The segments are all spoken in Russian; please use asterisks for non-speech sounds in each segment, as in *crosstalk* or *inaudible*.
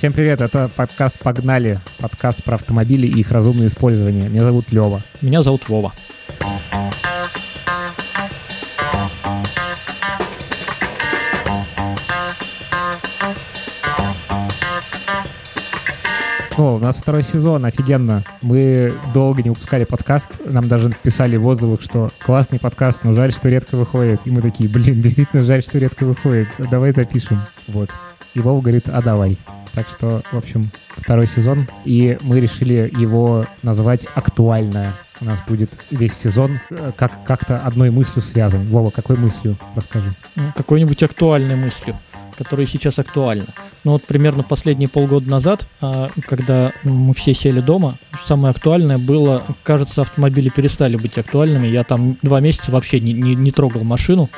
Всем привет, это подкаст «Погнали», подкаст про автомобили и их разумное использование. Меня зовут Лева. Меня зовут Вова. О, у нас второй сезон, офигенно. Мы долго не выпускали подкаст, нам даже писали в отзывах, что классный подкаст, но жаль, что редко выходит. И мы такие, блин, действительно жаль, что редко выходит. Давай запишем. Вот. И Вова говорит, а давай. Так что, в общем, второй сезон. И мы решили его назвать «Актуальная». У нас будет весь сезон э, как, как-то одной мыслью связан. Вова, какой мыслью? Расскажи. Какой-нибудь актуальной мыслью которая сейчас актуальна. Ну вот примерно последние полгода назад, а, когда мы все сели дома, самое актуальное было, кажется, автомобили перестали быть актуальными. Я там два месяца вообще не, не, не трогал машину.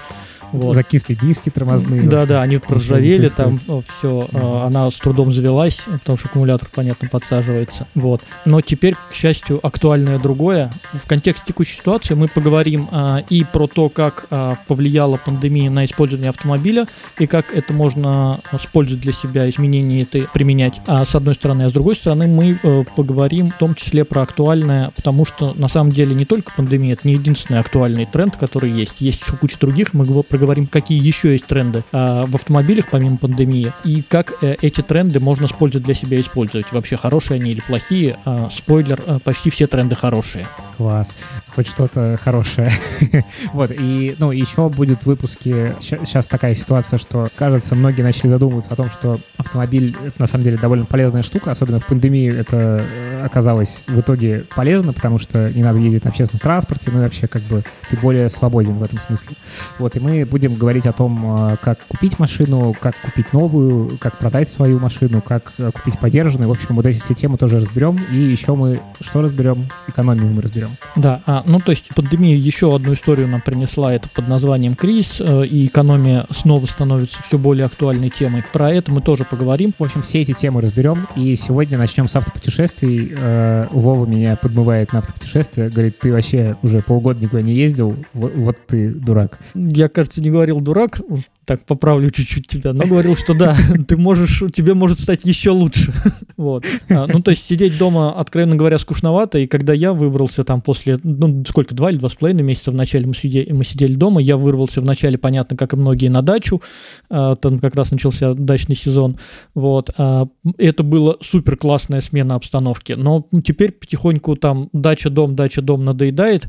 Вот. Закисли диски тормозные. Да, да, они проржавели, там все, mm-hmm. она с трудом завелась, потому что аккумулятор, понятно, подсаживается. Вот. Но теперь, к счастью, актуальное другое. В контексте текущей ситуации мы поговорим а, и про то, как а, повлияла пандемия на использование автомобиля, и как это можно использовать для себя, изменения это применять, а, с одной стороны. А с другой стороны, мы а, поговорим в том числе про актуальное, потому что на самом деле не только пандемия, это не единственный актуальный тренд, который есть. Есть еще куча других, мы поговорим поговорим, какие еще есть тренды а, в автомобилях помимо пандемии и как э, эти тренды можно использовать для себя использовать. Вообще хорошие они или плохие. А, спойлер, а, почти все тренды хорошие. Класс. Хоть что-то хорошее. *laughs* вот, и, ну, еще будет в выпуске сейчас такая ситуация, что, кажется, многие начали задумываться о том, что автомобиль — это, на самом деле, довольно полезная штука, особенно в пандемии это э, оказалось в итоге полезно, потому что не надо ездить на общественном транспорте, ну и вообще, как бы, ты более свободен в этом смысле. Вот, и мы будем говорить о том, э, как купить машину, как купить новую, как продать свою машину, как э, купить подержанную. В общем, вот эти все темы тоже разберем. И еще мы что разберем? Экономию мы разберем. Да, а, ну то есть пандемия еще одну историю нам принесла, это под названием кризис, э, и экономия снова становится все более актуальной темой. Про это мы тоже поговорим. В общем, все эти темы разберем. И сегодня начнем с автопутешествий. Э, Вова меня подмывает на автопутешествие. Говорит, ты вообще уже полгода никуда не ездил, вот, вот ты дурак. Я, кажется, не говорил дурак, так поправлю чуть-чуть тебя, но говорил, что да, *laughs* ты можешь, тебе может стать еще лучше. *laughs* вот. А, ну, то есть сидеть дома, откровенно говоря, скучновато, и когда я выбрался там после, ну, сколько, два или два с половиной месяца в начале мы сидели, мы сидели дома, я вырвался в начале, понятно, как и многие, на дачу, а, там как раз начался дачный сезон, вот. А, это была супер классная смена обстановки, но теперь потихоньку там дача-дом, дача-дом надоедает,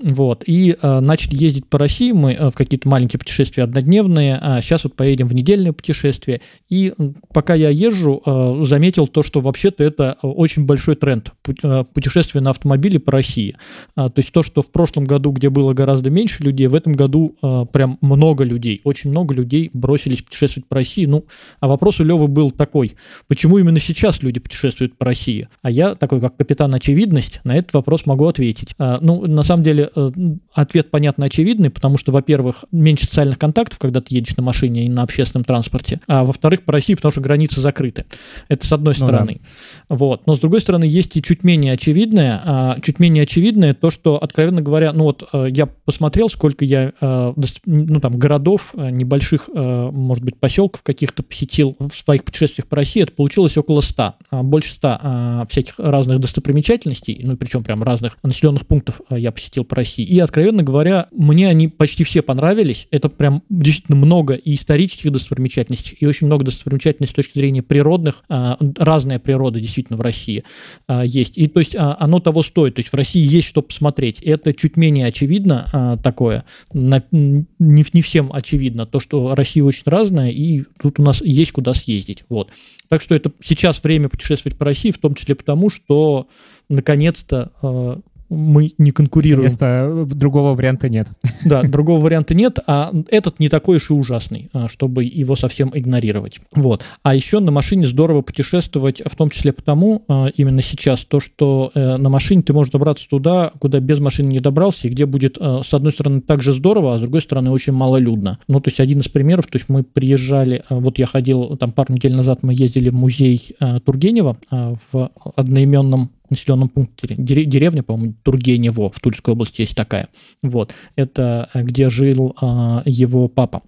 вот, и э, начали ездить по России мы э, в какие-то маленькие путешествия однодневные, а сейчас вот поедем в недельное путешествие. И пока я езжу, э, заметил то, что вообще-то это очень большой тренд э, путешествия на автомобиле по России. А, то есть то, что в прошлом году, где было гораздо меньше людей, в этом году э, прям много людей, очень много людей бросились путешествовать по России. Ну, а вопрос у Левы был такой, почему именно сейчас люди путешествуют по России? А я такой, как капитан очевидность, на этот вопрос могу ответить. А, ну, на самом деле, Э, ответ, понятно, очевидный, потому что, во-первых, меньше социальных контактов, когда ты едешь на машине и на общественном транспорте, а во-вторых, по России, потому что границы закрыты. Это с одной ну, стороны. Да. Вот. Но с другой стороны, есть и чуть менее очевидное, а, чуть менее очевидное то, что, откровенно говоря, ну вот э, я посмотрел, сколько я, э, ну там, городов, небольших, может быть, поселков каких-то посетил в своих путешествиях по России, это получилось около 100, а, больше 100 всяких разных достопримечательностей, ну причем прям разных населенных пунктов я посетил по России. И, откровенно говоря, мне они почти все понравились. Это прям действительно много и исторических достопримечательностей, и очень много достопримечательностей с точки зрения природных. А, разная природа действительно в России а, есть. И то есть а, оно того стоит. То есть в России есть что посмотреть. Это чуть менее очевидно такое. Не, всем очевидно то, что Россия очень разная, и тут у нас есть куда съездить. Вот. Так что это сейчас время путешествовать по России, в том числе потому, что наконец-то мы не конкурируем. Вместо другого варианта нет. Да, другого варианта нет, а этот не такой уж и ужасный, а, чтобы его совсем игнорировать. Вот. А еще на машине здорово путешествовать, в том числе потому, а, именно сейчас, то, что э, на машине ты можешь добраться туда, куда без машины не добрался, и где будет, а, с одной стороны, также здорово, а с другой стороны, очень малолюдно. Ну, то есть один из примеров, то есть мы приезжали, вот я ходил, там пару недель назад мы ездили в музей Тургенева в одноименном населенном пункте, деревня, по-моему, Тургенево в Тульской области есть такая. Вот, это э, где жил а, его папа.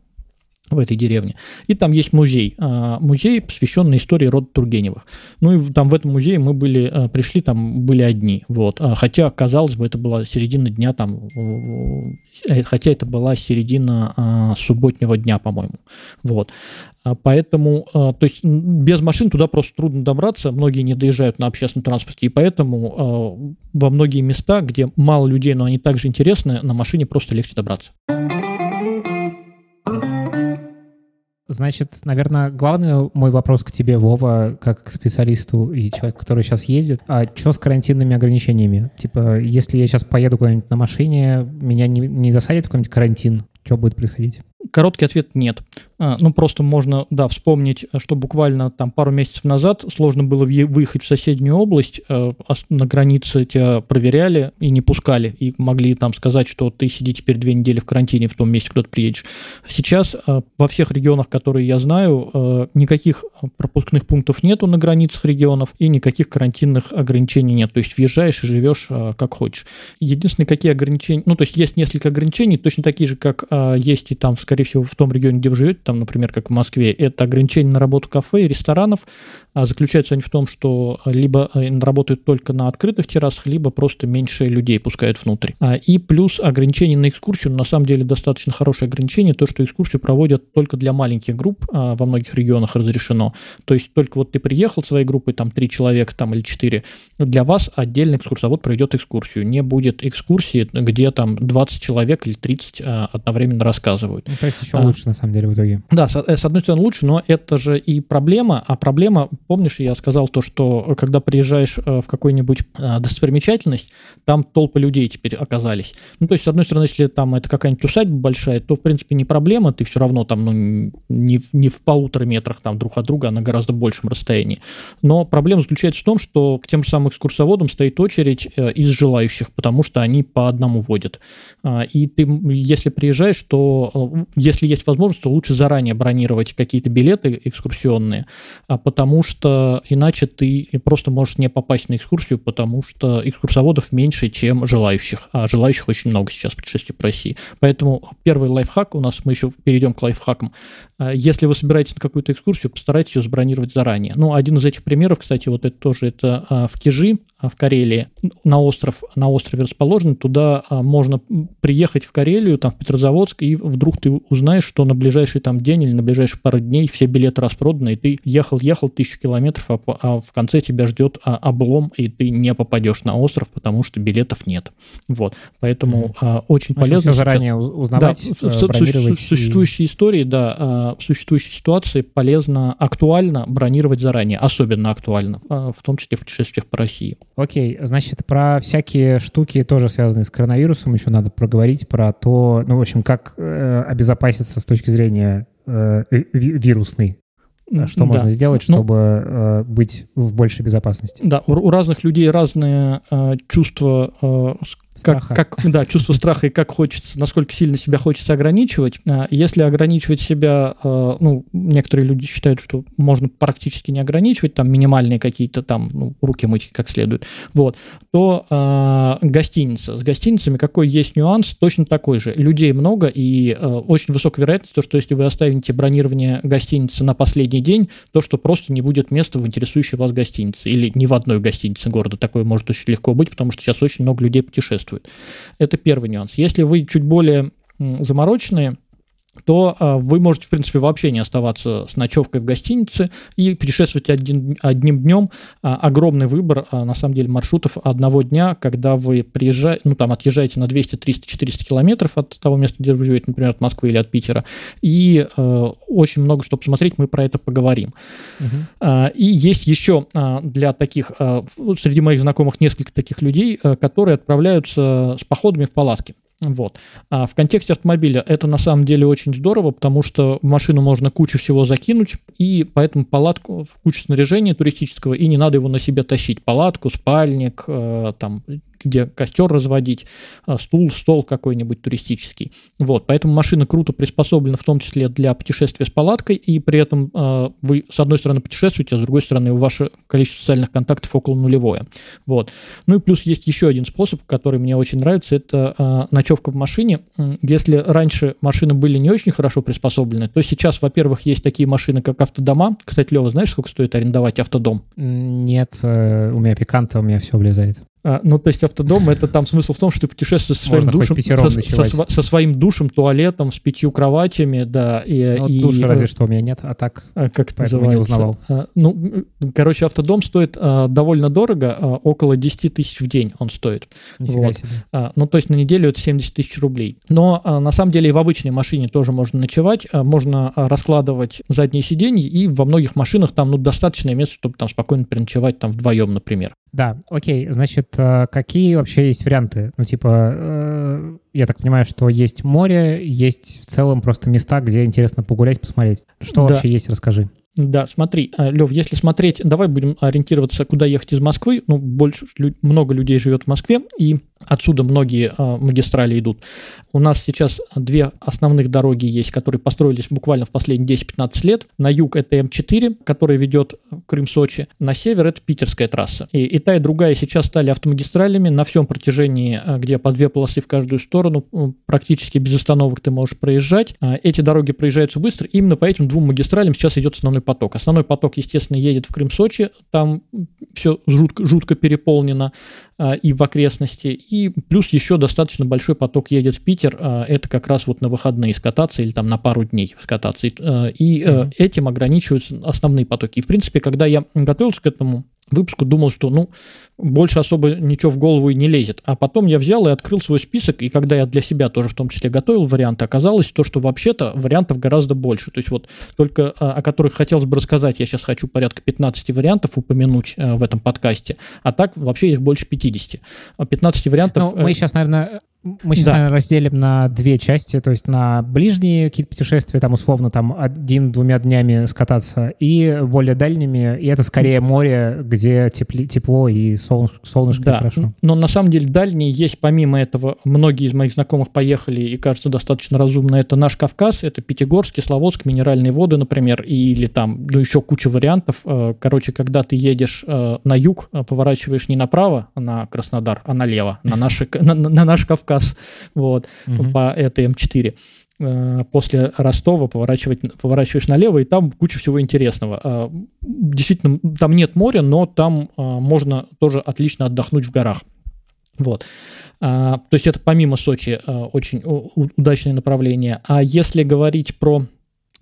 В этой деревне. И там есть музей, а, музей, посвященный истории рода Тургеневых. Ну и там в этом музее мы были, а, пришли, там были одни, вот. А, хотя, казалось бы, это была середина дня, там, э, хотя это была середина субботнего дня, по-моему, вот. Поэтому, то есть без машин туда просто трудно добраться, многие не доезжают на общественном транспорте, и поэтому во многие места, где мало людей, но они также интересны, на машине просто легче добраться. Значит, наверное, главный мой вопрос к тебе, Вова, как к специалисту и человеку, который сейчас ездит, а что с карантинными ограничениями? Типа, если я сейчас поеду куда-нибудь на машине, меня не, не засадят в какой-нибудь карантин? Что будет происходить? Короткий ответ – нет. А, ну, просто можно, да, вспомнить, что буквально там пару месяцев назад сложно было выехать в соседнюю область, а, на границе тебя проверяли и не пускали, и могли там сказать, что ты сиди теперь две недели в карантине в том месте, куда ты приедешь. Сейчас а, во всех регионах, которые я знаю, никаких пропускных пунктов нету на границах регионов, и никаких карантинных ограничений нет. То есть въезжаешь и живешь как хочешь. Единственные какие ограничения, ну, то есть есть несколько ограничений, точно такие же, как есть и там, скорее всего, в том регионе, где вы живете, там, например, как в Москве, это ограничение на работу кафе и ресторанов. А заключаются они в том, что либо э, работают только на открытых террасах, либо просто меньше людей пускают внутрь. А, и плюс ограничение на экскурсию, на самом деле достаточно хорошее ограничение, то, что экскурсию проводят только для маленьких групп, а, во многих регионах разрешено. То есть только вот ты приехал своей группой, там три человека там, или четыре, для вас отдельный экскурсовод проведет экскурсию. Не будет экскурсии, где там 20 человек или 30 а, одновременно рассказывают. Ну, есть еще а, лучше, на самом деле, в итоге. Да, с, э, с одной стороны лучше, но это же и проблема, а проблема, помнишь, я сказал то, что когда приезжаешь э, в какую-нибудь э, достопримечательность, там толпы людей теперь оказались. Ну, то есть, с одной стороны, если там это какая-нибудь усадьба большая, то, в принципе, не проблема, ты все равно там, ну, не, не в полутора метрах там друг от друга, а на гораздо большем расстоянии. Но проблема заключается в том, что к тем же самым экскурсоводам стоит очередь из желающих, потому что они по одному водят. А, и ты, если приезжаешь, то если есть возможность, то лучше заранее бронировать какие-то билеты экскурсионные, а потому что иначе ты просто можешь не попасть на экскурсию, потому что экскурсоводов меньше, чем желающих, а желающих очень много сейчас в путешествии по России. Поэтому первый лайфхак у нас, мы еще перейдем к лайфхакам. А, если вы собираетесь на какую-то экскурсию, постарайтесь ее забронировать заранее. Ну, один из этих примеров, кстати, вот это тоже это а, в Кижи, в Карелии, на остров, на острове расположен, туда можно приехать в Карелию, там в Петрозаводск, и вдруг ты узнаешь, что на ближайший там день или на ближайшие пару дней все билеты распроданы, и ты ехал-ехал тысячу километров, а, а в конце тебя ждет а, облом, и ты не попадешь на остров, потому что билетов нет. Вот, поэтому mm-hmm. а, очень в полезно... Все заранее узнавать, да, в, бронировать. В, в, существующей и... истории, да, а, в существующей ситуации полезно, актуально бронировать заранее, особенно актуально, а, в том числе в путешествиях по России. Окей, значит, про всякие штуки, тоже связанные с коронавирусом, еще надо проговорить, про то, ну, в общем, как э, обезопаситься с точки зрения э, вирусной что да. можно сделать, ну, чтобы ну, быть в большей безопасности? Да, у, у разных людей разные э, чувства э, как, как, да, чувство *laughs* страха и как хочется, насколько сильно себя хочется ограничивать. А, если ограничивать себя, а, ну, некоторые люди считают, что можно практически не ограничивать, там минимальные какие-то там, ну, руки мыть как следует, вот, то э, гостиница. С гостиницами какой есть нюанс, точно такой же. Людей много и э, очень высокая вероятность, то, что если вы оставите бронирование гостиницы на последний день, то, что просто не будет места в интересующей вас гостинице или ни в одной гостинице города. Такое может очень легко быть, потому что сейчас очень много людей путешествует путешествует. Это первый нюанс. Если вы чуть более замороченные, то э, вы можете, в принципе, вообще не оставаться с ночевкой в гостинице и путешествовать один, одним днем. Э, огромный выбор, э, на самом деле, маршрутов одного дня, когда вы приезжаете, ну, там, отъезжаете на 200, 300, 400 километров от того места, где вы живете, например, от Москвы или от Питера, и э, очень много что посмотреть, мы про это поговорим. Угу. Э, и есть еще э, для таких, э, среди моих знакомых несколько таких людей, э, которые отправляются с походами в палатки. Вот. А в контексте автомобиля это на самом деле очень здорово, потому что в машину можно кучу всего закинуть, и поэтому палатку, кучу снаряжения туристического, и не надо его на себе тащить. Палатку, спальник, э, там, где костер разводить, а, стул, стол какой-нибудь туристический. Вот, поэтому машина круто приспособлена в том числе для путешествия с палаткой, и при этом э, вы, с одной стороны, путешествуете, а с другой стороны, ваше количество социальных контактов около нулевое. Вот. Ну и плюс есть еще один способ, который мне очень нравится, это э, ночевка в машине. Если раньше машины были не очень хорошо приспособлены, то сейчас, во-первых, есть такие машины, как автодома. Кстати, Лева, знаешь, сколько стоит арендовать автодом? Нет, э, у меня пиканта, у меня все влезает. А, ну, то есть автодом, это там смысл в том, что ты путешествуешь со своим душем, со, со, со своим душем, туалетом, с пятью кроватями, да. И, Ну, и, душа разве что у меня нет, а так... а, как это Поэтому не называется? узнавал. А, Ну, короче, автодом стоит а, довольно дорого, а, около 10 тысяч в день он стоит. Нифига Вот. себе. А, Ну, то есть на неделю это 70 тысяч рублей. Но а, на самом деле и в обычной машине тоже можно ночевать, а, можно а, раскладывать задние сиденья, и во многих машинах там ну, достаточное место, чтобы там спокойно переночевать там вдвоем, например. Да, окей, значит, э, какие вообще есть варианты? Ну, типа, э, я так понимаю, что есть море, есть в целом просто места, где интересно погулять, посмотреть. Что Да. вообще есть, расскажи. Да, смотри, Лев, если смотреть, давай будем ориентироваться, куда ехать из Москвы. Ну, больше, много людей живет в Москве, и отсюда многие а, магистрали идут. У нас сейчас две основных дороги есть, которые построились буквально в последние 10-15 лет. На юг это М4, которая ведет Крым-Сочи. На север это питерская трасса. И, и та, и другая сейчас стали автомагистралями на всем протяжении, а, где по две полосы в каждую сторону, практически без остановок ты можешь проезжать. А, Эти дороги проезжаются быстро. Именно по этим двум магистралям сейчас идет основной поток. Основной поток, естественно, едет в Крым-Сочи. Там все жутко, жутко переполнено и в окрестности. И плюс еще достаточно большой поток едет в Питер. а, Это как раз вот на выходные скататься или там на пару дней скататься. И, Мгм. этим ограничиваются основные потоки. И, в принципе, когда я готовился к этому выпуску, думал, что, ну, больше особо ничего в голову и не лезет. А потом я взял и открыл свой список, и когда я для себя тоже в том числе готовил варианты, оказалось то, что вообще-то вариантов гораздо больше. То есть вот только а, о которых хотелось бы рассказать, я сейчас хочу порядка 15 вариантов упомянуть э, в этом подкасте, а так вообще их больше 50. А 15 вариантов... Ну, мы э, сейчас, наверное, мы сейчас, Да. наверное, разделим на две части, то есть на ближние какие-то путешествия, там условно там один-двумя днями скататься, и более дальними, и это скорее море, где тепли- тепло и солнышко, Да, хорошо. но на самом деле дальние есть помимо этого. Многие из моих знакомых поехали и кажется достаточно разумно. Это наш Кавказ, это Пятигорск, Кисловодск, минеральные воды, например, или там ну, еще куча вариантов. Э, Короче, когда ты едешь э, на юг, э, поворачиваешь не направо на Краснодар, а налево, на, наши, *laughs* на, на- на наш Кавказ, вот, Мгм. по этой М4 э, после Ростова поворачивать, поворачиваешь налево, и там куча всего интересного. А, Действительно, там нет моря, но там а, можно тоже отлично отдохнуть в горах. Вот. То есть это помимо Сочи очень удачное направление. А если говорить про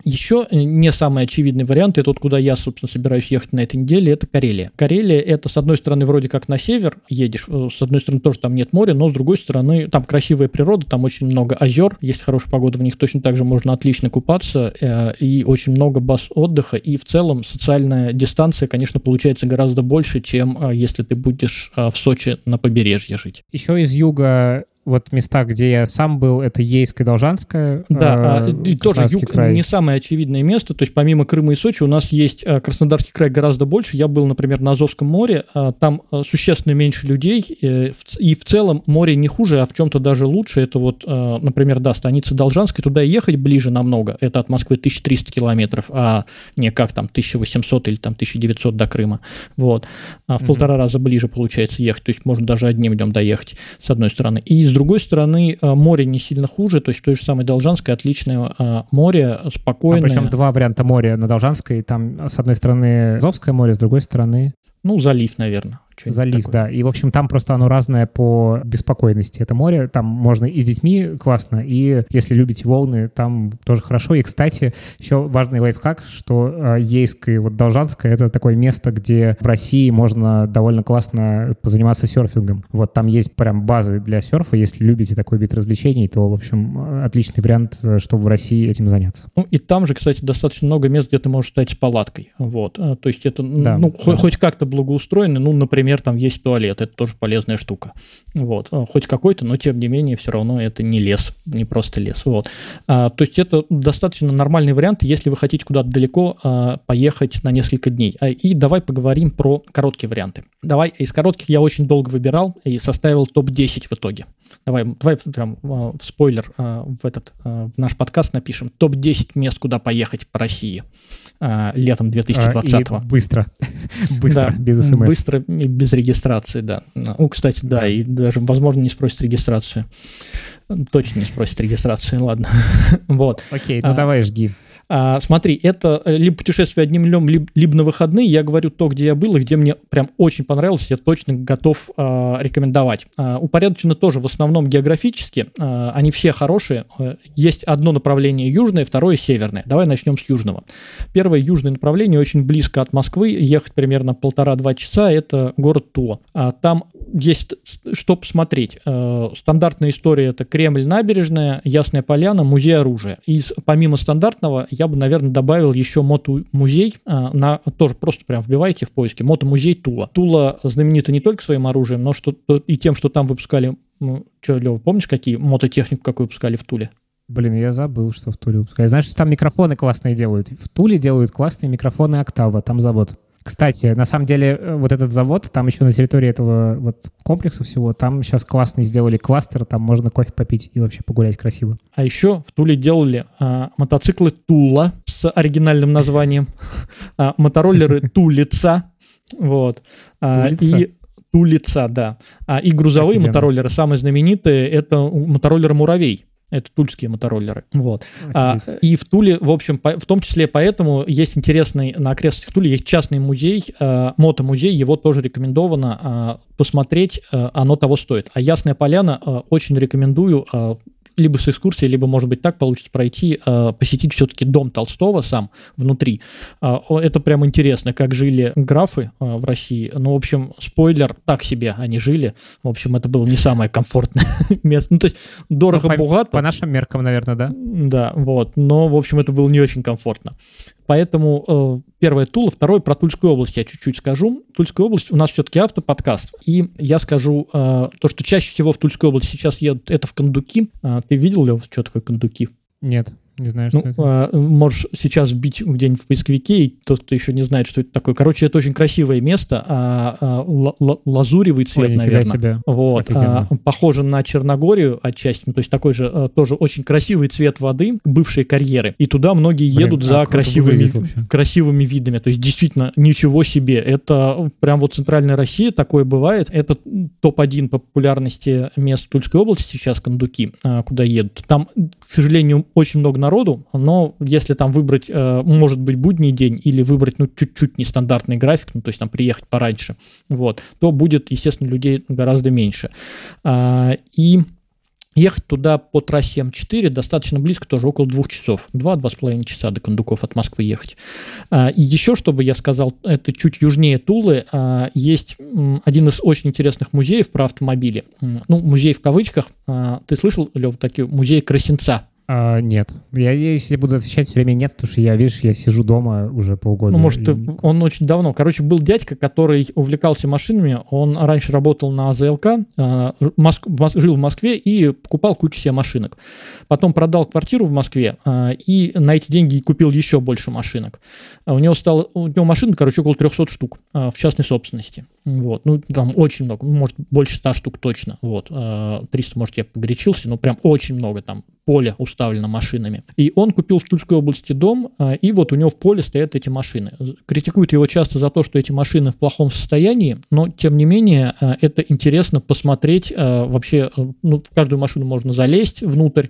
еще не самый очевидный вариант, это вот куда я, собственно, собираюсь ехать на этой неделе, это Карелия. Карелия это, с одной стороны, вроде как на север едешь, э, с одной стороны, тоже там нет моря, но с другой стороны, там красивая природа, там очень много озер, есть хорошая погода, в них точно так же можно отлично купаться, э, и очень много баз отдыха, и в целом социальная дистанция, конечно, получается гораздо больше, чем э, если ты будешь э, в Сочи на побережье жить. Еще из юга вот места, где я сам был, это Ейск и Должанская. Да, э, а, и тоже юг край. не самое очевидное место. То есть помимо Крыма и Сочи у нас есть э, Краснодарский край гораздо больше. Я был, например, на Азовском море. а, Там э, существенно меньше людей. э, И в целом море не хуже, а в чем-то даже лучше. Это вот, э, например, да, станица Должанская. Туда ехать ближе намного. Это от Москвы 1300 километров, а не как там 1800 или там 1900 до Крыма. Вот. А в Мгм. полтора раза ближе получается ехать. То есть можно даже одним днем доехать, с одной стороны. И с другой стороны, э, море не сильно хуже. То есть в той же самой Должанской отличное э, море, Там спокойное. причем два варианта моря на Должанской. Там с одной стороны Азовское море, с другой стороны Ну, залив, наверное. Залив, такое. да. И, в общем, там просто оно разное по беспокойности. Это море, там можно и с детьми классно, и если любите волны, там тоже хорошо. И, кстати, еще важный лайфхак, что э, Ейск и вот Должанская — это такое место, где в России можно довольно классно позаниматься серфингом. Вот там есть прям базы для серфа. Если любите такой вид развлечений, то, в общем, э, отличный вариант, э, чтобы в России этим заняться. Ну, и там же, кстати, достаточно много мест, где ты можешь стать с палаткой. Вот. А, То есть это, Да, ну, да. хо- хоть как-то благоустроено. Ну, например, например, там есть туалет, это тоже полезная штука. Вот. А, хоть какой-то, но тем не менее, все равно это не лес, не просто лес. Вот. А, то есть это достаточно нормальный вариант, если вы хотите куда-то далеко а, поехать на несколько дней. А, и давай поговорим про короткие варианты. Давай, из коротких я очень долго выбирал и составил топ-10 в итоге. Давай, давай прям а, в спойлер а, в этот а, в наш подкаст напишем топ-10 мест, куда поехать по России летом 2020-го. А, и быстро. *laughs* быстро, да, без смс. Быстро и без регистрации, да. О, кстати, да, и даже, возможно, не спросит регистрацию. Точно не спросит регистрацию, ладно. *laughs* вот. Окей, ну а, давай жги. А, смотри, это э, либо путешествие одним днем, либо, либо на выходные. Я говорю то, где я был и где мне прям очень понравилось, я точно готов а, рекомендовать. А, упорядочено тоже в основном географически. А, они все хорошие. А, есть одно направление южное, второе северное. Давай начнем с южного. Первое южное направление очень близко от Москвы. Ехать примерно полтора-два часа. Это город Тула. А, там есть что посмотреть. Э, стандартная история это Кремль, набережная, Ясная Поляна, музей оружия. И помимо стандартного я бы, наверное, добавил еще мотомузей. Э, на, тоже просто прям вбивайте в поиске. Мотомузей Тула. Тула знаменита не только своим оружием, но что, и тем, что там выпускали... Ну, что, Лева, помнишь, какие мототехнику какую выпускали в Туле? Блин, я забыл, что в Туле выпускали. Знаешь, что там микрофоны классные делают? В Туле делают классные микрофоны Октава, там завод. Кстати, на самом деле, э, вот этот завод, там еще на территории этого вот комплекса всего, там сейчас классный сделали кластер, там можно кофе попить и вообще погулять красиво. А еще в Туле делали а, мотоциклы Тула с оригинальным названием, *laughs* а, мотороллеры Тулица, вот, а, и Тулица, да, а, и грузовые мотороллеры, самые знаменитые, это мотороллеры Муравей. Это тульские мотороллеры. Вот. А, и в Туле, в общем, по, в том числе поэтому есть интересный, на окрестностях Туле есть частный музей, а, мотомузей, его тоже рекомендовано а, посмотреть, а, оно того стоит. А Ясная Поляна а, очень рекомендую, а, либо с экскурсией, либо, может быть, так получится пройти, э, посетить все-таки дом Толстого сам внутри. Э, это прям интересно, как жили графы э, в России. Ну, в общем, спойлер, так себе они жили. В общем, это было не самое комфортное *laughs* место. Ну, то есть дорого-богато. По, по нашим меркам, наверное, да? Да, вот. Но, в общем, это было не очень комфортно. Поэтому э, первое Тула, второе про Тульскую область я чуть-чуть скажу. Тульская область у нас все-таки автоподкаст. И я скажу э, то, что чаще всего в Тульскую область сейчас едут, это в Кондуки. Э, ты видел, Лев, что такое Кондуки? Нет. Не знаю, что ну, это. А, можешь сейчас вбить где-нибудь в поисковике, и тот, кто еще не знает, что это такое. Короче, это очень красивое место, а, а, лазуревый цвет, Ой, наверное. Себе. Вот, а, похоже на Черногорию отчасти, ну, то есть такой же а, тоже очень красивый цвет воды, бывшие карьеры. И туда многие Блин, едут за красивыми, красивыми видами. То есть действительно ничего себе. Это прям вот центральная Россия, такое бывает. Это топ-1 по популярности мест Тульской области сейчас, Кондуки, а, куда едут. Там, к сожалению, очень много народу, но если там выбрать, э, может быть, будний день или выбрать, ну, чуть-чуть нестандартный график, ну, то есть там приехать пораньше, вот, то будет, естественно, людей гораздо меньше. А, и Ехать туда по трассе М4 достаточно близко, тоже около двух часов. Два-два с половиной часа до Кондуков от Москвы ехать. А, и еще, чтобы я сказал, это чуть южнее Тулы, а, есть один из очень интересных музеев про автомобили. Ну, музей в кавычках. Ты слышал, Лев, такие музей Красенца? А, нет. Я, если буду отвечать все время нет, потому что я, видишь, я сижу дома уже полгода. Ну, может, и... он очень давно. Короче, был дядька, который увлекался машинами. Он раньше работал на АЗЛК, э, Моск... жил в Москве и покупал кучу себе машинок. Потом продал квартиру в Москве э, и на эти деньги купил еще больше машинок. У него стало, у него машин, короче, около 300 штук э, в частной собственности. Вот. Ну, там очень много, может, больше 100 штук точно. Вот. 300, может, я погорячился, но прям очень много там поле уставлено машинами. И он купил в Тульской области дом, а, и вот у него в поле стоят эти машины. Критикуют его часто за то, что эти машины в плохом состоянии, но тем не менее а, это интересно посмотреть а, вообще, ну, в каждую машину можно залезть внутрь,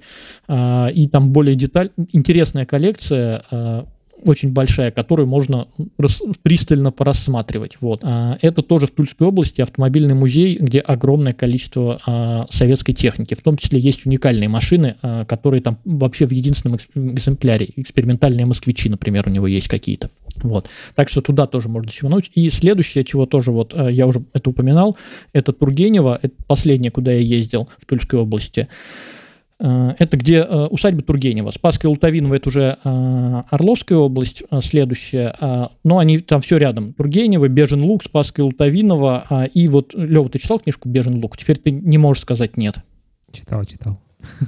и там более деталь, интересная коллекция, очень большая, которую можно рас, пристально порассматривать. Вот. А, это тоже в Тульской области автомобильный музей, где огромное количество а, советской техники. В том числе есть уникальные машины, а, которые там вообще в единственном экземпляре. Экспериментальные москвичи, например, у него есть какие-то. Вот. Так что туда тоже можно чемануть. И следующее, чего тоже вот я уже это упоминал, это Тургенева, это последнее, куда я ездил в Тульской области. Э, это где э, усадьба Тургенева. Спасская Лутовинова – это уже э, Орловская область, следующая. Но они там все рядом. Тургенева, Бежен Лук, Спасская Лутовинова. И вот, Лева, ты читал книжку «Бежен Лук»? Теперь ты не можешь сказать «нет». Читал, читал.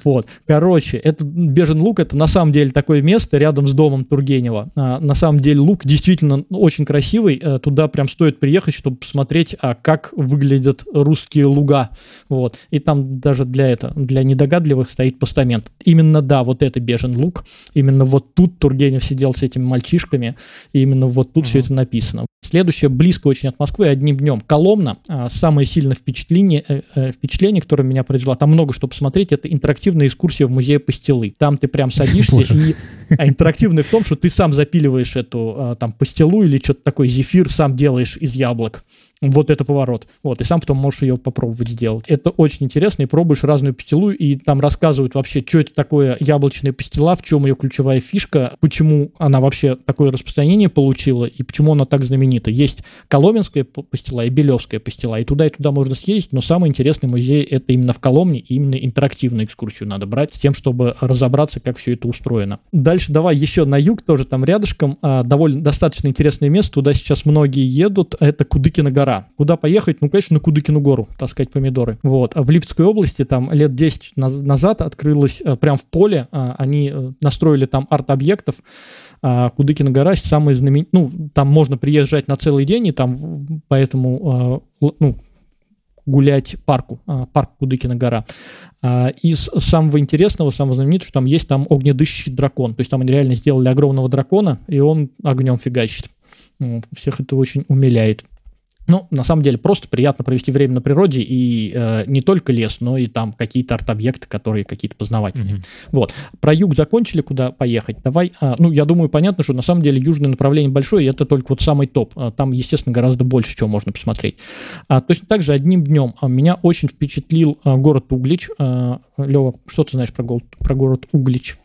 Вот. Короче, это Бежен Лук, это на самом деле такое место рядом с домом Тургенева. А, на самом деле Лук действительно очень красивый. А, туда прям стоит приехать, чтобы посмотреть, а, как выглядят русские луга. Вот. И там даже для этого, для недогадливых стоит постамент. Именно, да, вот это Бежен Лук. Именно вот тут Тургенев сидел с этими мальчишками. И именно вот тут угу. все это написано. Следующее, близко очень от Москвы, одним днем. Коломна. А, самое сильное впечатление, э, э, впечатление, которое меня произвело, там много что посмотреть, это интерактивная экскурсия в музее пастилы. Там ты прям садишься и... А интерактивный в том, что ты сам запиливаешь эту а, там пастилу или что-то такое, зефир сам делаешь из яблок вот это поворот. Вот, и сам потом можешь ее попробовать сделать. Это очень интересно, и пробуешь разную пастилу, и там рассказывают вообще, что это такое яблочная пастила, в чем ее ключевая фишка, почему она вообще такое распространение получила, и почему она так знаменита. Есть коломенская пастила и белевская пастила, и туда и туда можно съездить, но самый интересный музей это именно в Коломне, и именно интерактивную экскурсию надо брать, с тем, чтобы разобраться, как все это устроено. Дальше давай еще на юг, тоже там рядышком, а, довольно достаточно интересное место, туда сейчас многие едут, это Кудыкина гора гора. Куда поехать? Ну, конечно, на Кудыкину гору таскать помидоры. Вот. А в Липецкой области там лет 10 назад открылось э, прям в поле, а, они э, настроили там арт-объектов, а Кудыкина гора самый знаменитый, ну, там можно приезжать на целый день, и там поэтому, а, ну, гулять парку, парк Кудыкина гора. Из самого интересного, самого знаменитого, что там есть там огнедышащий дракон. То есть там они реально сделали огромного дракона, и он огнем фигачит. Всех это очень умиляет. Ну, на самом деле, просто приятно провести время на природе, и э, не только лес, но и там какие-то арт-объекты, которые какие-то познавательные. Mm-hmm. Вот. Про юг закончили, куда поехать. Давай, э, ну, я думаю, понятно, что на самом деле южное направление большое, и это только вот самый топ. А, там, естественно, гораздо больше чего можно посмотреть. А, точно так же одним днем а, меня очень впечатлил город Углич. А, Лева, что ты знаешь про, город, про город Углич?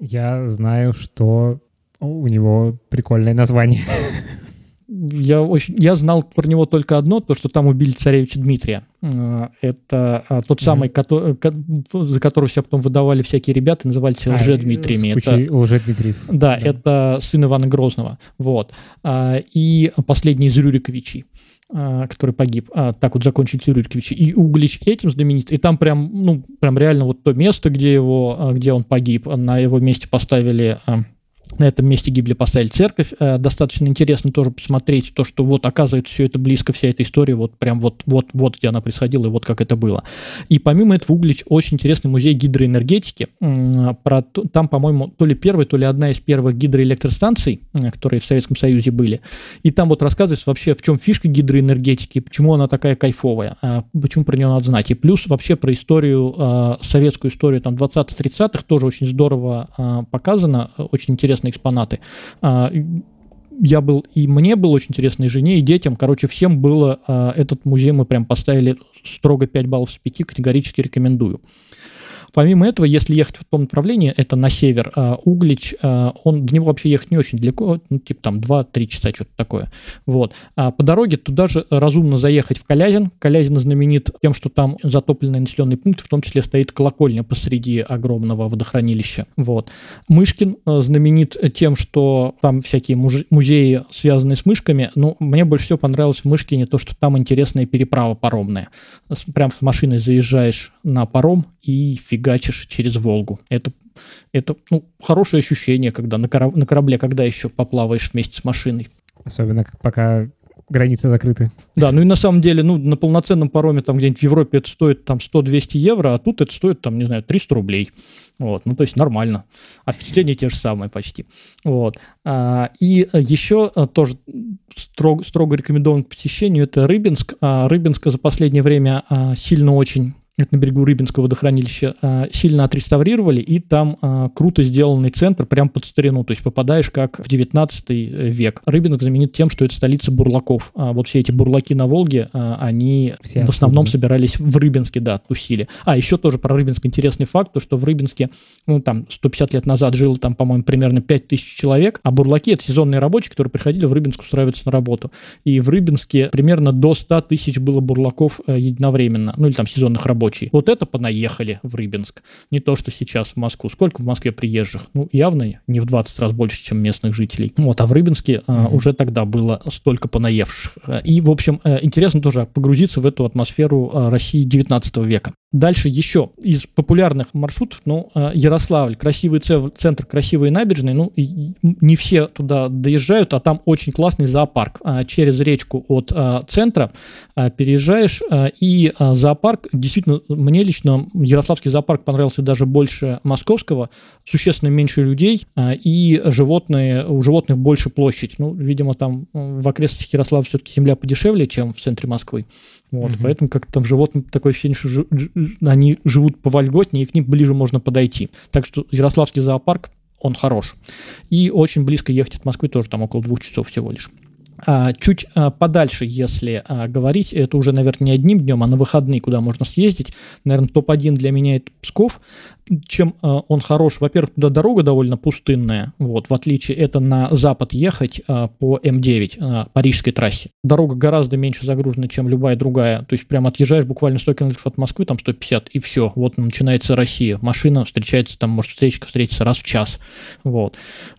Я знаю, что у него прикольное название. *laughs* я, очень, я знал про него только одно, то, что там убили царевича Дмитрия. А, это а, тот самый, mm-hmm. который, за которого себя потом выдавали всякие ребята, назывались а, лже-дмитриями. Это, лже-дмитриев. Да, да, это сын Ивана Грозного. Вот. И последний из Рюриковичей который погиб. А, так вот закончить Рюриковича. И Углич этим знаменит. И там прям, ну, прям реально вот то место, где его, где он погиб, на его месте поставили на этом месте гибли поставили церковь. Э, достаточно интересно тоже посмотреть то, что вот оказывается все это близко, вся эта история, вот прям вот, вот, вот где она происходила и вот как это было. И помимо этого Углич очень интересный музей гидроэнергетики. Про, там, по-моему, то ли первая, то ли одна из первых гидроэлектростанций, которые в Советском Союзе были. И там вот рассказывается вообще, в чем фишка гидроэнергетики, почему она такая кайфовая, а почему про нее надо знать. И плюс вообще про историю, э, советскую историю там 20-30-х тоже очень здорово показано, очень интересно интересные экспонаты. А, я был, и мне было очень интересно, и жене, и детям. Короче, всем было, а, этот музей мы прям поставили строго 5 баллов с 5, категорически рекомендую. Помимо этого, если ехать в том направлении, это на север, а, Углич, а, он, до него вообще ехать не очень далеко, ну, типа там 2-3 часа, что-то такое. Вот. А по дороге туда же разумно заехать в Калязин. Калязин знаменит тем, что там затопленный населенный пункт, в том числе стоит колокольня посреди огромного водохранилища. Вот. Мышкин а, знаменит тем, что там всякие музеи, связанные с мышками. Ну, мне больше всего понравилось в Мышкине то, что там интересная переправа паромная. Прям с машиной заезжаешь на паром и фигачишь через Волгу. Это, это ну, хорошее ощущение, когда на, кораб, на корабле, когда еще поплаваешь вместе с машиной. Особенно пока границы закрыты. Да, ну и на самом деле, ну, на полноценном пароме там где-нибудь в Европе это стоит там 100-200 евро, а тут это стоит там, не знаю, 300 рублей. Вот, ну, то есть нормально. А впечатления те же самые почти. Вот. А, и еще а, тоже строго, строго рекомендован к посещению это Рыбинск. А, Рыбинск за последнее время а, сильно очень это на берегу Рыбинского водохранилища, а, сильно отреставрировали, и там а, круто сделанный центр прям под старину, то есть попадаешь как в 19 век. Рыбинск знаменит тем, что это столица бурлаков. А вот все эти бурлаки на Волге, они все в основном оттуда. собирались в Рыбинске, да, тусили. А, еще тоже про Рыбинск интересный факт, то что в Рыбинске, ну, там, 150 лет назад жило там, по-моему, примерно 5000 человек, а бурлаки — это сезонные рабочие, которые приходили в Рыбинск устраиваться на работу. И в Рыбинске примерно до 100 тысяч было бурлаков э, единовременно, ну, или там сезонных рабочих Сочи. Вот это понаехали в Рыбинск. Не то, что сейчас в Москву. Сколько в Москве приезжих? Ну, явно не в 20 раз больше, чем местных жителей. Вот, а в Рыбинске mm-hmm. уже тогда было столько понаевших. И, в общем, интересно тоже погрузиться в эту атмосферу России 19 века. Дальше еще из популярных маршрутов, ну, э, Ярославль, красивый центр, красивые набережные, ну, не все туда доезжают, а там очень классный зоопарк. А через речку от э, центра э, переезжаешь, и зоопарк, действительно, мне лично Ярославский зоопарк понравился даже больше московского, существенно меньше людей, и животные, у животных больше площадь. Ну, видимо, там в окрестностях Ярослава все-таки земля подешевле, чем в центре Москвы. Вот, угу. Поэтому как-то там животным такое ощущение, что ж, ж, они живут повольготнее, и к ним ближе можно подойти. Так что Ярославский зоопарк, он хорош. И очень близко ехать от Москвы тоже, там около двух часов всего лишь. А, чуть а, подальше, если а, говорить, это уже, наверное, не одним днем, а на выходные, куда можно съездить. Наверное, топ-1 для меня это Псков. Чем он хорош? Во-первых, туда дорога довольно пустынная, вот, в отличие это на запад ехать по М9, парижской трассе. Дорога гораздо меньше загружена, чем любая другая. То есть прям отъезжаешь буквально 100 километров от Москвы, там 150, и все, вот начинается Россия. Машина встречается, там может встречка встретиться раз в час. Вот.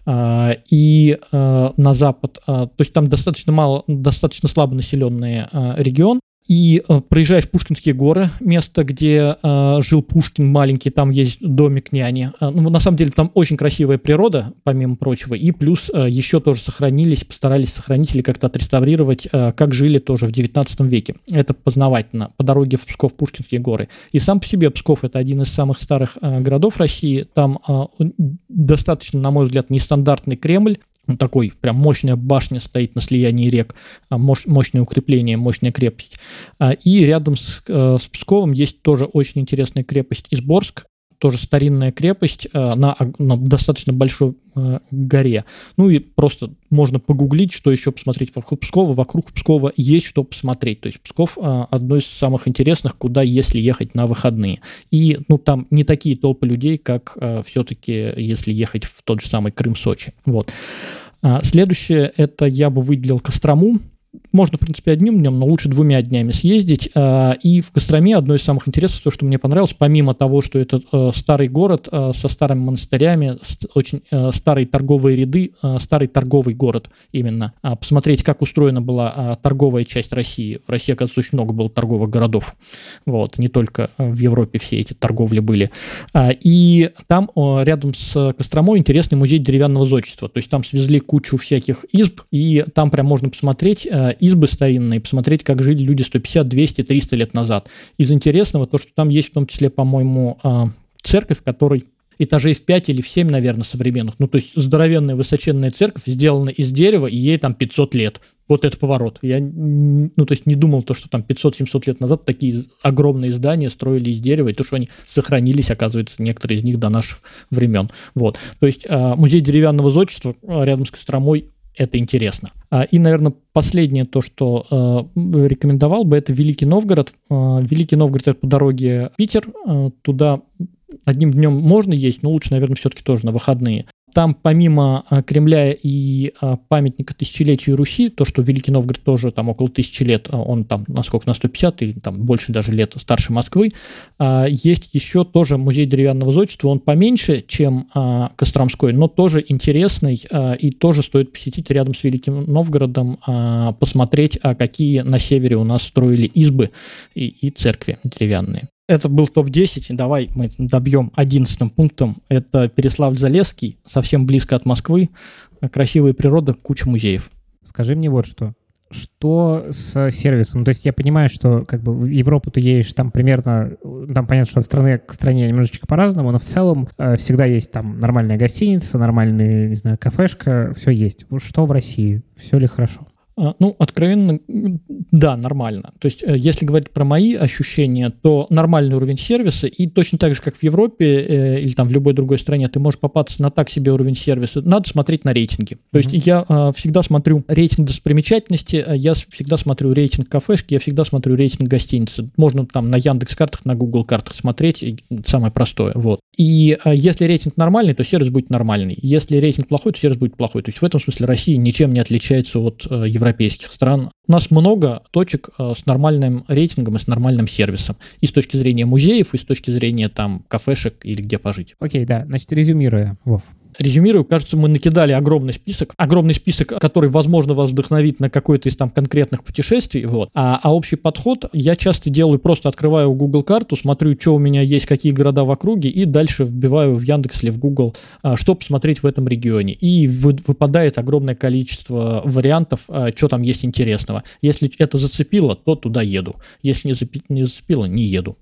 И на запад, то есть там достаточно мало, достаточно слабо населенный э, регион. И э, проезжаешь Пушкинские горы, место, где э, жил Пушкин маленький, там есть домик няни. Э, ну, на самом деле там очень красивая природа, помимо прочего, и плюс э, еще тоже сохранились, постарались сохранить или как-то отреставрировать, э, как жили тоже в 19 веке. Это познавательно, по дороге в Псков Пушкинские горы. И сам по себе Псков это один из самых старых э, городов России. Там э, достаточно, на мой взгляд, нестандартный Кремль, ну, такой прям мощная башня стоит на слиянии рек, а, мощ, мощное укрепление, мощная крепость. А, и рядом с, э, с Псковом есть тоже очень интересная крепость Изборск, тоже старинная крепость э, на, на достаточно большой э, горе. Ну и просто можно погуглить, что еще посмотреть вокруг Пскова. Вокруг Пскова есть что посмотреть. То есть Псков одно из самых интересных, куда если ехать на выходные. И ну там не такие толпы людей, как все-таки если ехать в тот же самый Крым-Сочи. Вот. А, следующее, это я бы выделил Кострому. Можно, в принципе, одним днем, но лучше двумя днями съездить. А, и в Костроме одно из самых интересных, то, что мне понравилось, помимо того, что это э, старый город э, со старыми монастырями, очень э, старые торговые ряды, старый торговый город именно. А, посмотреть, как устроена была торговая часть России. В России, оказывается, очень много было торговых городов. Вот, не только в Европе все эти торговли были. И там рядом с Костромой интересный музей деревянного зодчества. То есть там свезли кучу всяких изб, и там прям можно посмотреть избы старинные, посмотреть, как жили люди 150, 200, 300 лет назад. Из интересного то, что там есть в том числе, по-моему, а, церковь, которой этажей в 5 или в 7, наверное, современных. Ну, то есть здоровенная высоченная церковь сделана из дерева, и ей там 500 лет. Вот это поворот. Я, ну, то есть не думал то, что там 500-700 лет назад такие огромные здания строили из дерева, и то, что они сохранились, оказывается, некоторые из них до наших времен. Вот. То есть а, музей деревянного зодчества а, рядом с Костромой это интересно. А, и, наверное, последнее то, что э, рекомендовал бы, это Великий Новгород. Э, Великий Новгород это по дороге Питер. Туда одним днем можно есть, но лучше, наверное, все-таки тоже на выходные. Там помимо а, Кремля и а, памятника тысячелетию Руси, то, что Великий Новгород тоже там около тысячи лет, а, он там насколько на 150 или там больше даже лет старше Москвы, есть еще тоже музей деревянного зодчества, он поменьше, чем Костромской, но тоже интересный и тоже стоит посетить рядом с Великим Новгородом, посмотреть, какие на севере у нас строили избы и, и церкви деревянные. Это был топ-10. Давай мы добьем одиннадцатым пунктом. Это Переславль-Залесский, совсем близко от Москвы. Красивая природа, куча музеев. Скажи мне вот что. Что с сервисом? То есть я понимаю, что как бы в Европу ты едешь там примерно, там понятно, что от страны к стране немножечко по-разному, но в целом э, всегда есть там нормальная гостиница, нормальная, не знаю, кафешка, все есть. Что в России? Все ли хорошо? А, ну, откровенно, да, нормально. То есть, э, если говорить про мои ощущения, то нормальный уровень сервиса, и точно так же, как в Европе э, или там в любой другой стране, ты можешь попасться на так себе уровень сервиса, надо смотреть на рейтинги. То mm-hmm. есть, я э, всегда смотрю рейтинг достопримечательности, э, я всегда смотрю рейтинг кафешки, я всегда смотрю рейтинг гостиницы. Можно там на Яндекс картах, на Google картах смотреть, самое простое, вот. И э, если рейтинг нормальный, то сервис будет нормальный. Если рейтинг плохой, то сервис будет плохой. То есть, в этом смысле Россия ничем не отличается от э, Европы европейских стран. У нас много точек э, с нормальным рейтингом и с нормальным сервисом. И с точки зрения музеев, и с точки зрения там кафешек или где пожить. Окей, да. Значит, резюмируя, Вов, резюмирую, кажется, мы накидали огромный список, огромный список, который, возможно, вас вдохновит на какой-то из там конкретных путешествий, вот. А, а общий подход я часто делаю, просто открываю Google карту, смотрю, что у меня есть, какие города в округе, и дальше вбиваю в Яндекс или в Google, а, что посмотреть в этом регионе. И вы, выпадает огромное количество вариантов, а, что там есть интересного. Если это зацепило, то туда еду. Если не зацепило, не еду.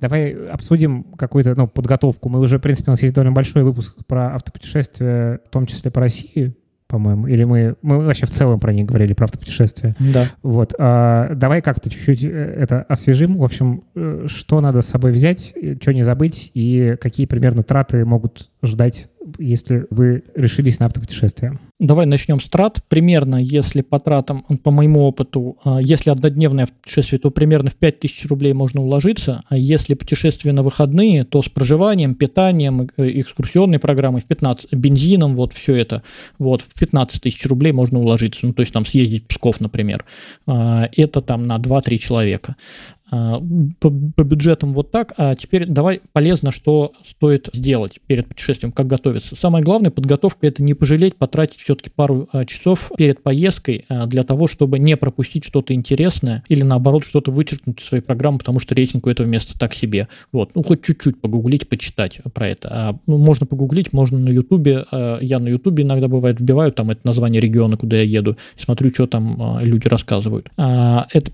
Давай обсудим какую-то ну, подготовку. Мы уже, в принципе, у нас есть довольно большой выпуск про автопутешествия, в том числе по России, по-моему, или мы, мы вообще в целом про них говорили, про автопутешествия. Да. Вот. А, давай как-то чуть-чуть э, это освежим. В общем, э, что надо с собой взять, что не забыть, и какие примерно траты могут ждать если вы решились на автопутешествие? Давай начнем с трат. Примерно, если по тратам, по моему опыту, а, если однодневное путешествие, то примерно в 5000 рублей можно уложиться. А если путешествие на выходные, то с проживанием, питанием, э, экскурсионной программой, в 15, бензином, вот все это, вот в 15 тысяч рублей можно уложиться. Ну, то есть там съездить в Псков, например. А, это там на 2-3 человека. А, по, по бюджетам вот так, а теперь давай полезно, что стоит сделать перед путешествием, как готовиться. Самое главное, подготовка – это не пожалеть, потратить все-таки пару а, часов перед поездкой а, для того, чтобы не пропустить что-то интересное или, наоборот, что-то вычеркнуть из своей программы, потому что рейтинг у этого места так себе. Вот, ну, хоть чуть-чуть погуглить, почитать про это. А, ну, можно погуглить, можно на Ютубе. Я на Ютубе иногда бывает вбиваю там это название региона, куда я еду, смотрю, что там люди рассказывают. А, это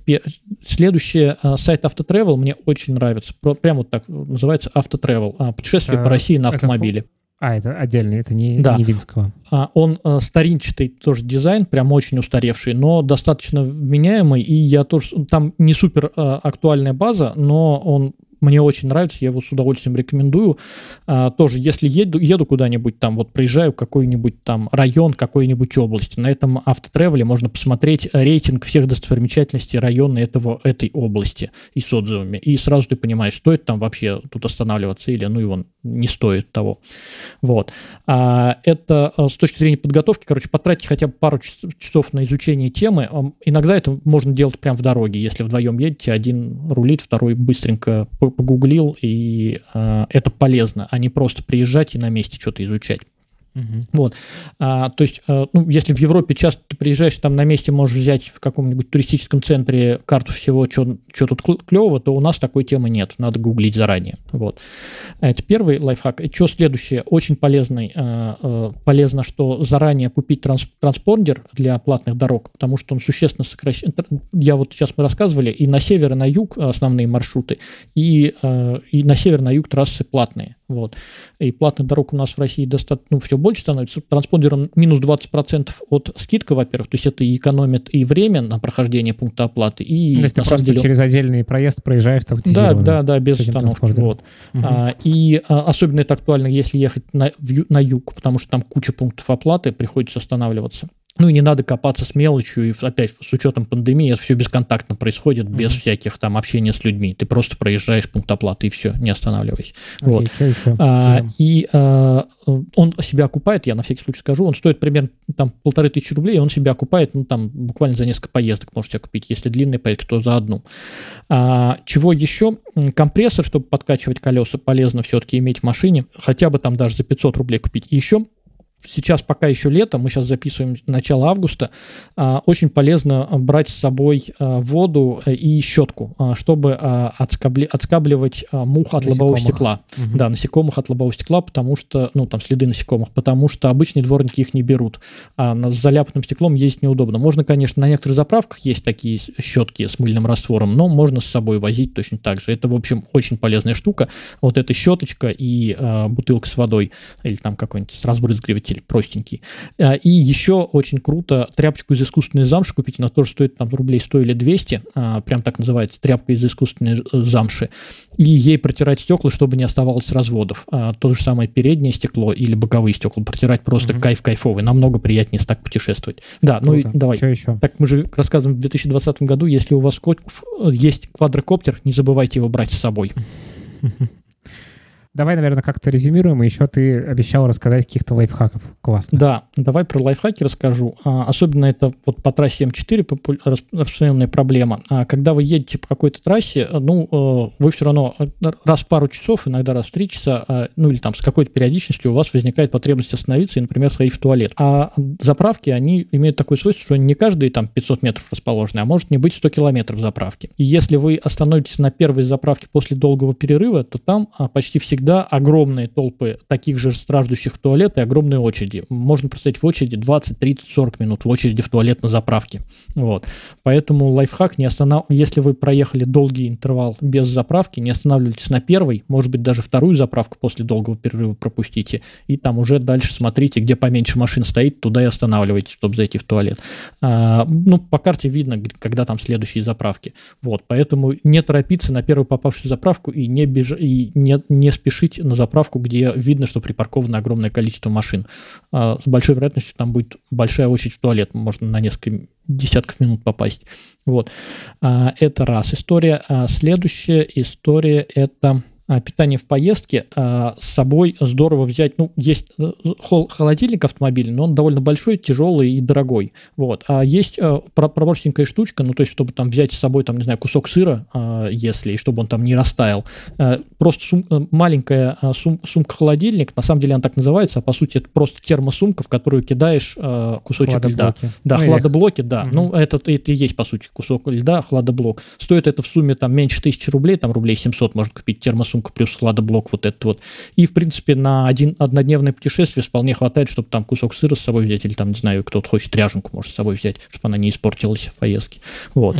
следующее сайт Автотревел мне очень нравится. Прямо вот так называется Автотревел. А, путешествие а, по России на автомобиле. А, это отдельный, это не, да. не Винского. А, он а, старинчатый тоже дизайн, прям очень устаревший, но достаточно вменяемый, и я тоже... Там не супер а, актуальная база, но он мне очень нравится, я его с удовольствием рекомендую. А, тоже, если еду, еду куда-нибудь там, вот проезжаю какой-нибудь там район какой-нибудь области, на этом автотревеле можно посмотреть рейтинг всех достопримечательностей района этого, этой области и с отзывами. И сразу ты понимаешь, стоит там вообще тут останавливаться или ну его не стоит того. Вот. А, это а, с точки зрения подготовки, короче, потратить хотя бы пару часов на изучение темы. Иногда это можно делать прямо в дороге. Если вдвоем едете, один рулит, второй быстренько погуглил, и э, это полезно, а не просто приезжать и на месте что-то изучать. Угу. Вот. А, то есть, а, ну, если в Европе часто ты приезжаешь, там на месте можешь взять в каком-нибудь туристическом центре карту всего, что тут клево, то у нас такой темы нет. Надо гуглить заранее. Вот. Это первый лайфхак. И что следующее? Очень полезный. А, а, полезно, что заранее купить транс транспондер для платных дорог, потому что он существенно сокращает. Я вот сейчас мы рассказывали, и на север, и на юг основные маршруты, и, а, и на север, на юг трассы платные. Вот. И платных дорог у нас в России достаточно, ну, все больше становится. Транспондером минус 20% от скидка, во-первых, то есть это и экономит и время на прохождение пункта оплаты, и... То есть ты просто деле... через отдельный проезд проезжаешь Да, да, да, без установки. Вот. Угу. А, и а, особенно это актуально, если ехать на, в, на юг, потому что там куча пунктов оплаты, приходится останавливаться. Ну и не надо копаться с мелочью, и опять с учетом пандемии это все бесконтактно происходит, mm-hmm. без всяких там общения с людьми. Ты просто проезжаешь пункт оплаты и все, не останавливайся. Okay, вот. А, yeah. И а, он себя окупает, я на всякий случай скажу, он стоит примерно там полторы тысячи рублей, и он себя окупает, ну там буквально за несколько поездок можете купить, если длинные поездки, то за одну. А, чего еще? Компрессор, чтобы подкачивать колеса, полезно все-таки иметь в машине, хотя бы там даже за 500 рублей купить. И еще сейчас пока еще лето, мы сейчас записываем начало августа, а, очень полезно брать с собой а, воду э, и щетку, а, чтобы отскабли, отскабливать мух от насекомых. лобового стекла. Угу. Да, насекомых от лобового стекла, потому что, ну, там следы насекомых, потому что обычные дворники их не берут. А с заляпанным стеклом ездить неудобно. Можно, конечно, на некоторых заправках есть такие щетки с мыльным раствором, но можно с собой возить точно так же. Это, в общем, очень полезная штука. Вот эта щеточка и бутылка с водой или там какой-нибудь разбрызгиватель носитель простенький. А, и еще очень круто тряпочку из искусственной замши купить, она тоже стоит там рублей 100 или 200, а, прям так называется, тряпка из искусственной э, замши, и ей протирать стекла, чтобы не оставалось разводов. А, то же самое переднее стекло или боковые стекла протирать просто угу. кайф кайфовый, намного приятнее так путешествовать. Да, Круто. ну и давай. Что еще? Так мы же рассказываем в 2020 году, если у вас есть квадрокоптер, не забывайте его брать с собой. *laughs* давай, наверное, как-то резюмируем, и еще ты обещал рассказать каких-то лайфхаков. Классно. Да, давай про лайфхаки расскажу. А, особенно это вот по трассе М4 распространенная проблема. А, когда вы едете по какой-то трассе, ну, э, вы все равно раз в пару часов, иногда раз в три часа, а, ну или там с какой-то периодичностью у вас возникает потребность остановиться и, например, сходить в туалет. А заправки, они имеют такое свойство, что не каждые там 500 метров расположены, а может не быть 100 километров заправки. И если вы остановитесь на первой заправке после долгого перерыва, то там почти всегда огромные толпы таких же страждущих в туалет и огромные очереди. Можно простоять в очереди 20, 30, 40 минут в очереди в туалет на заправке. Вот. Поэтому лайфхак не останов... Если вы проехали долгий интервал без заправки, не останавливайтесь на первой, может быть, даже вторую заправку после долгого перерыва пропустите, и там уже дальше смотрите, где поменьше машин стоит, туда и останавливайтесь, чтобы зайти в туалет. А, ну, по карте видно, когда там следующие заправки. Вот, поэтому не торопиться на первую попавшую заправку и не, беж... и не, не спешить на заправку, где видно, что припарковано огромное количество машин. А, с большой вероятностью там будет большая очередь в туалет, можно на несколько десятков минут попасть. Вот. А, это раз история. А следующая история это питание в поездке а, с собой здорово взять. Ну, есть э, холодильник автомобильный, но он довольно большой, тяжелый и дорогой. Вот. А есть э, проборченькая штучка, ну, то есть, чтобы там взять с собой, там, не знаю, кусок сыра, а, если, и чтобы он там не растаял. Просто сум, э, маленькая сум, сумка-холодильник, на самом деле она так называется, а по сути это просто термосумка, в которую кидаешь кусочек льда. Да, ну, хладоблоки, да. Угу. Ну, это, это и есть, по сути, кусок льда, хладоблок. Стоит это в сумме там меньше тысячи рублей, там рублей 700 можно купить термосумку сумка плюс хладоблок вот этот вот. И, в принципе, на один, однодневное путешествие вполне хватает, чтобы там кусок сыра с собой взять, или там, не знаю, кто-то хочет ряженку, может, с собой взять, чтобы она не испортилась в поездке. Вот.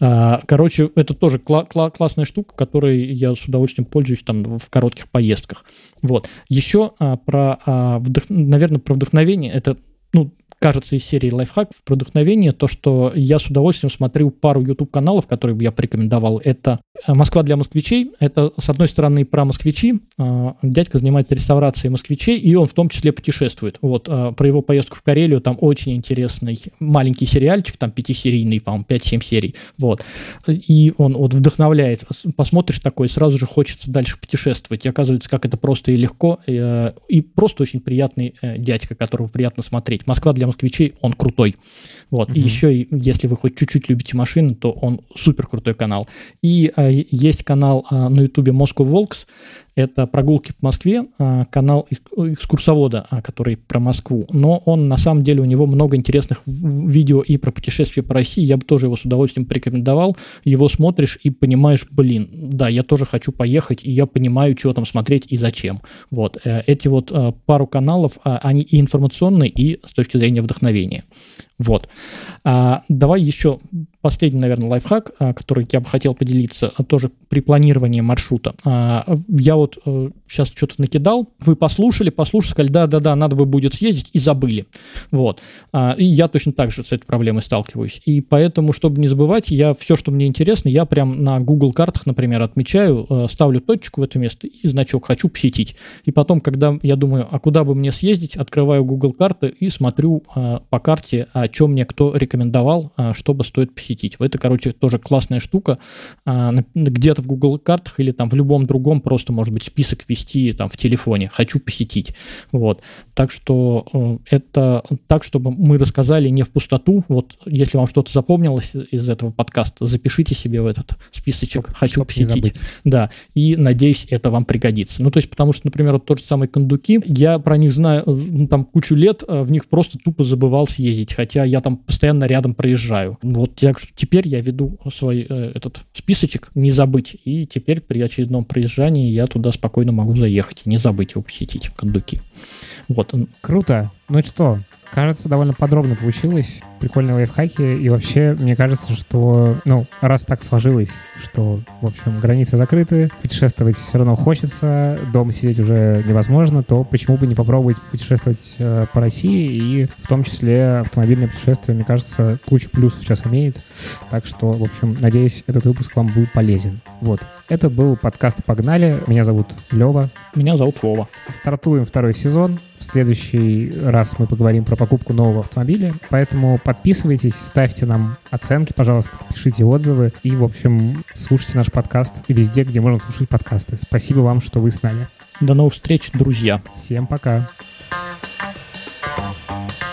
А, короче, это тоже кла- кла- классная штука, которой я с удовольствием пользуюсь там в коротких поездках. Вот. Еще а, про, а, вдох... наверное, про вдохновение. Это ну, кажется, из серии лайфхаков про вдохновение, то, что я с удовольствием смотрю пару YouTube-каналов, которые я порекомендовал. Это «Москва для москвичей». Это, с одной стороны, про москвичи. А, дядька занимается реставрацией москвичей, и он в том числе путешествует. Вот, а, про его поездку в Карелию там очень интересный маленький сериальчик, там пятисерийный, по-моему, 5-7 серий. Вот. И он вот вдохновляет. Посмотришь такой, сразу же хочется дальше путешествовать. И оказывается, как это просто и легко, и, э, просто очень приятный э, дядька, которого приятно смотреть. «Москва для москвичей, он крутой. Вот. Угу. И еще, если вы хоть чуть-чуть любите машины, то он супер крутой канал. И а, есть канал а, на ютубе Moscow Волкс. Это прогулки по Москве, а, канал экскурсовода, который про Москву. Но он, на самом деле, у него много интересных видео и про путешествия по России. Я бы тоже его с удовольствием порекомендовал. Его смотришь и понимаешь, блин, да, я тоже хочу поехать, и я понимаю, что там смотреть и зачем. Вот. Э, эти вот э, пару каналов, они и информационные, и с точки зрения вдохновения. Вот. А, давай еще последний, наверное, лайфхак, а, который я бы хотел поделиться, а, тоже при планировании маршрута. А, я вот а, сейчас что-то накидал, вы послушали, послушали, сказали, да-да-да, надо бы будет съездить, и забыли. Вот. А, и я точно так же с этой проблемой сталкиваюсь. И поэтому, чтобы не забывать, я все, что мне интересно, я прям на Google картах, например, отмечаю, а, ставлю точку в это место и значок «хочу посетить». И потом, когда я думаю, а куда бы мне съездить, открываю Google карты и смотрю а, по карте, а что мне кто рекомендовал, а, чтобы стоит посетить. Это, короче, тоже классная штука. А, где-то в Google картах или там в любом другом просто, может быть, список вести там в телефоне. Хочу посетить. Вот. Так что э, это так, чтобы мы рассказали не в пустоту. Вот если вам что-то запомнилось из этого подкаста, запишите себе в этот списочек Чтоб, «Хочу чтоб посетить». Да. И надеюсь, это вам пригодится. Ну, то есть, потому что, например, вот тот же самый кондуки, я про них знаю ну, там кучу лет, в них просто тупо забывал съездить. Хотя хотя я там постоянно рядом проезжаю. Вот что теперь я веду свой э, этот списочек не забыть, и теперь при очередном проезжании я туда спокойно могу заехать не забыть его посетить кондуки. Вот. Круто. Ну что, Кажется, довольно подробно получилось. Прикольные лайфхаки. И вообще, мне кажется, что, ну, раз так сложилось, что, в общем, границы закрыты, путешествовать все равно хочется, дома сидеть уже невозможно, то почему бы не попробовать путешествовать э, по России и в том числе автомобильное путешествие, мне кажется, кучу плюсов сейчас имеет. Так что, в общем, надеюсь, этот выпуск вам был полезен. Вот. Это был подкаст «Погнали». Меня зовут Лева. Меня зовут Вова. Стартуем второй сезон. В следующий раз раз мы поговорим про покупку нового автомобиля. Поэтому подписывайтесь, ставьте нам оценки, пожалуйста, пишите отзывы и, в общем, слушайте наш подкаст везде, где можно слушать подкасты. Спасибо вам, что вы с нами. До новых встреч, друзья. Всем пока. Thank you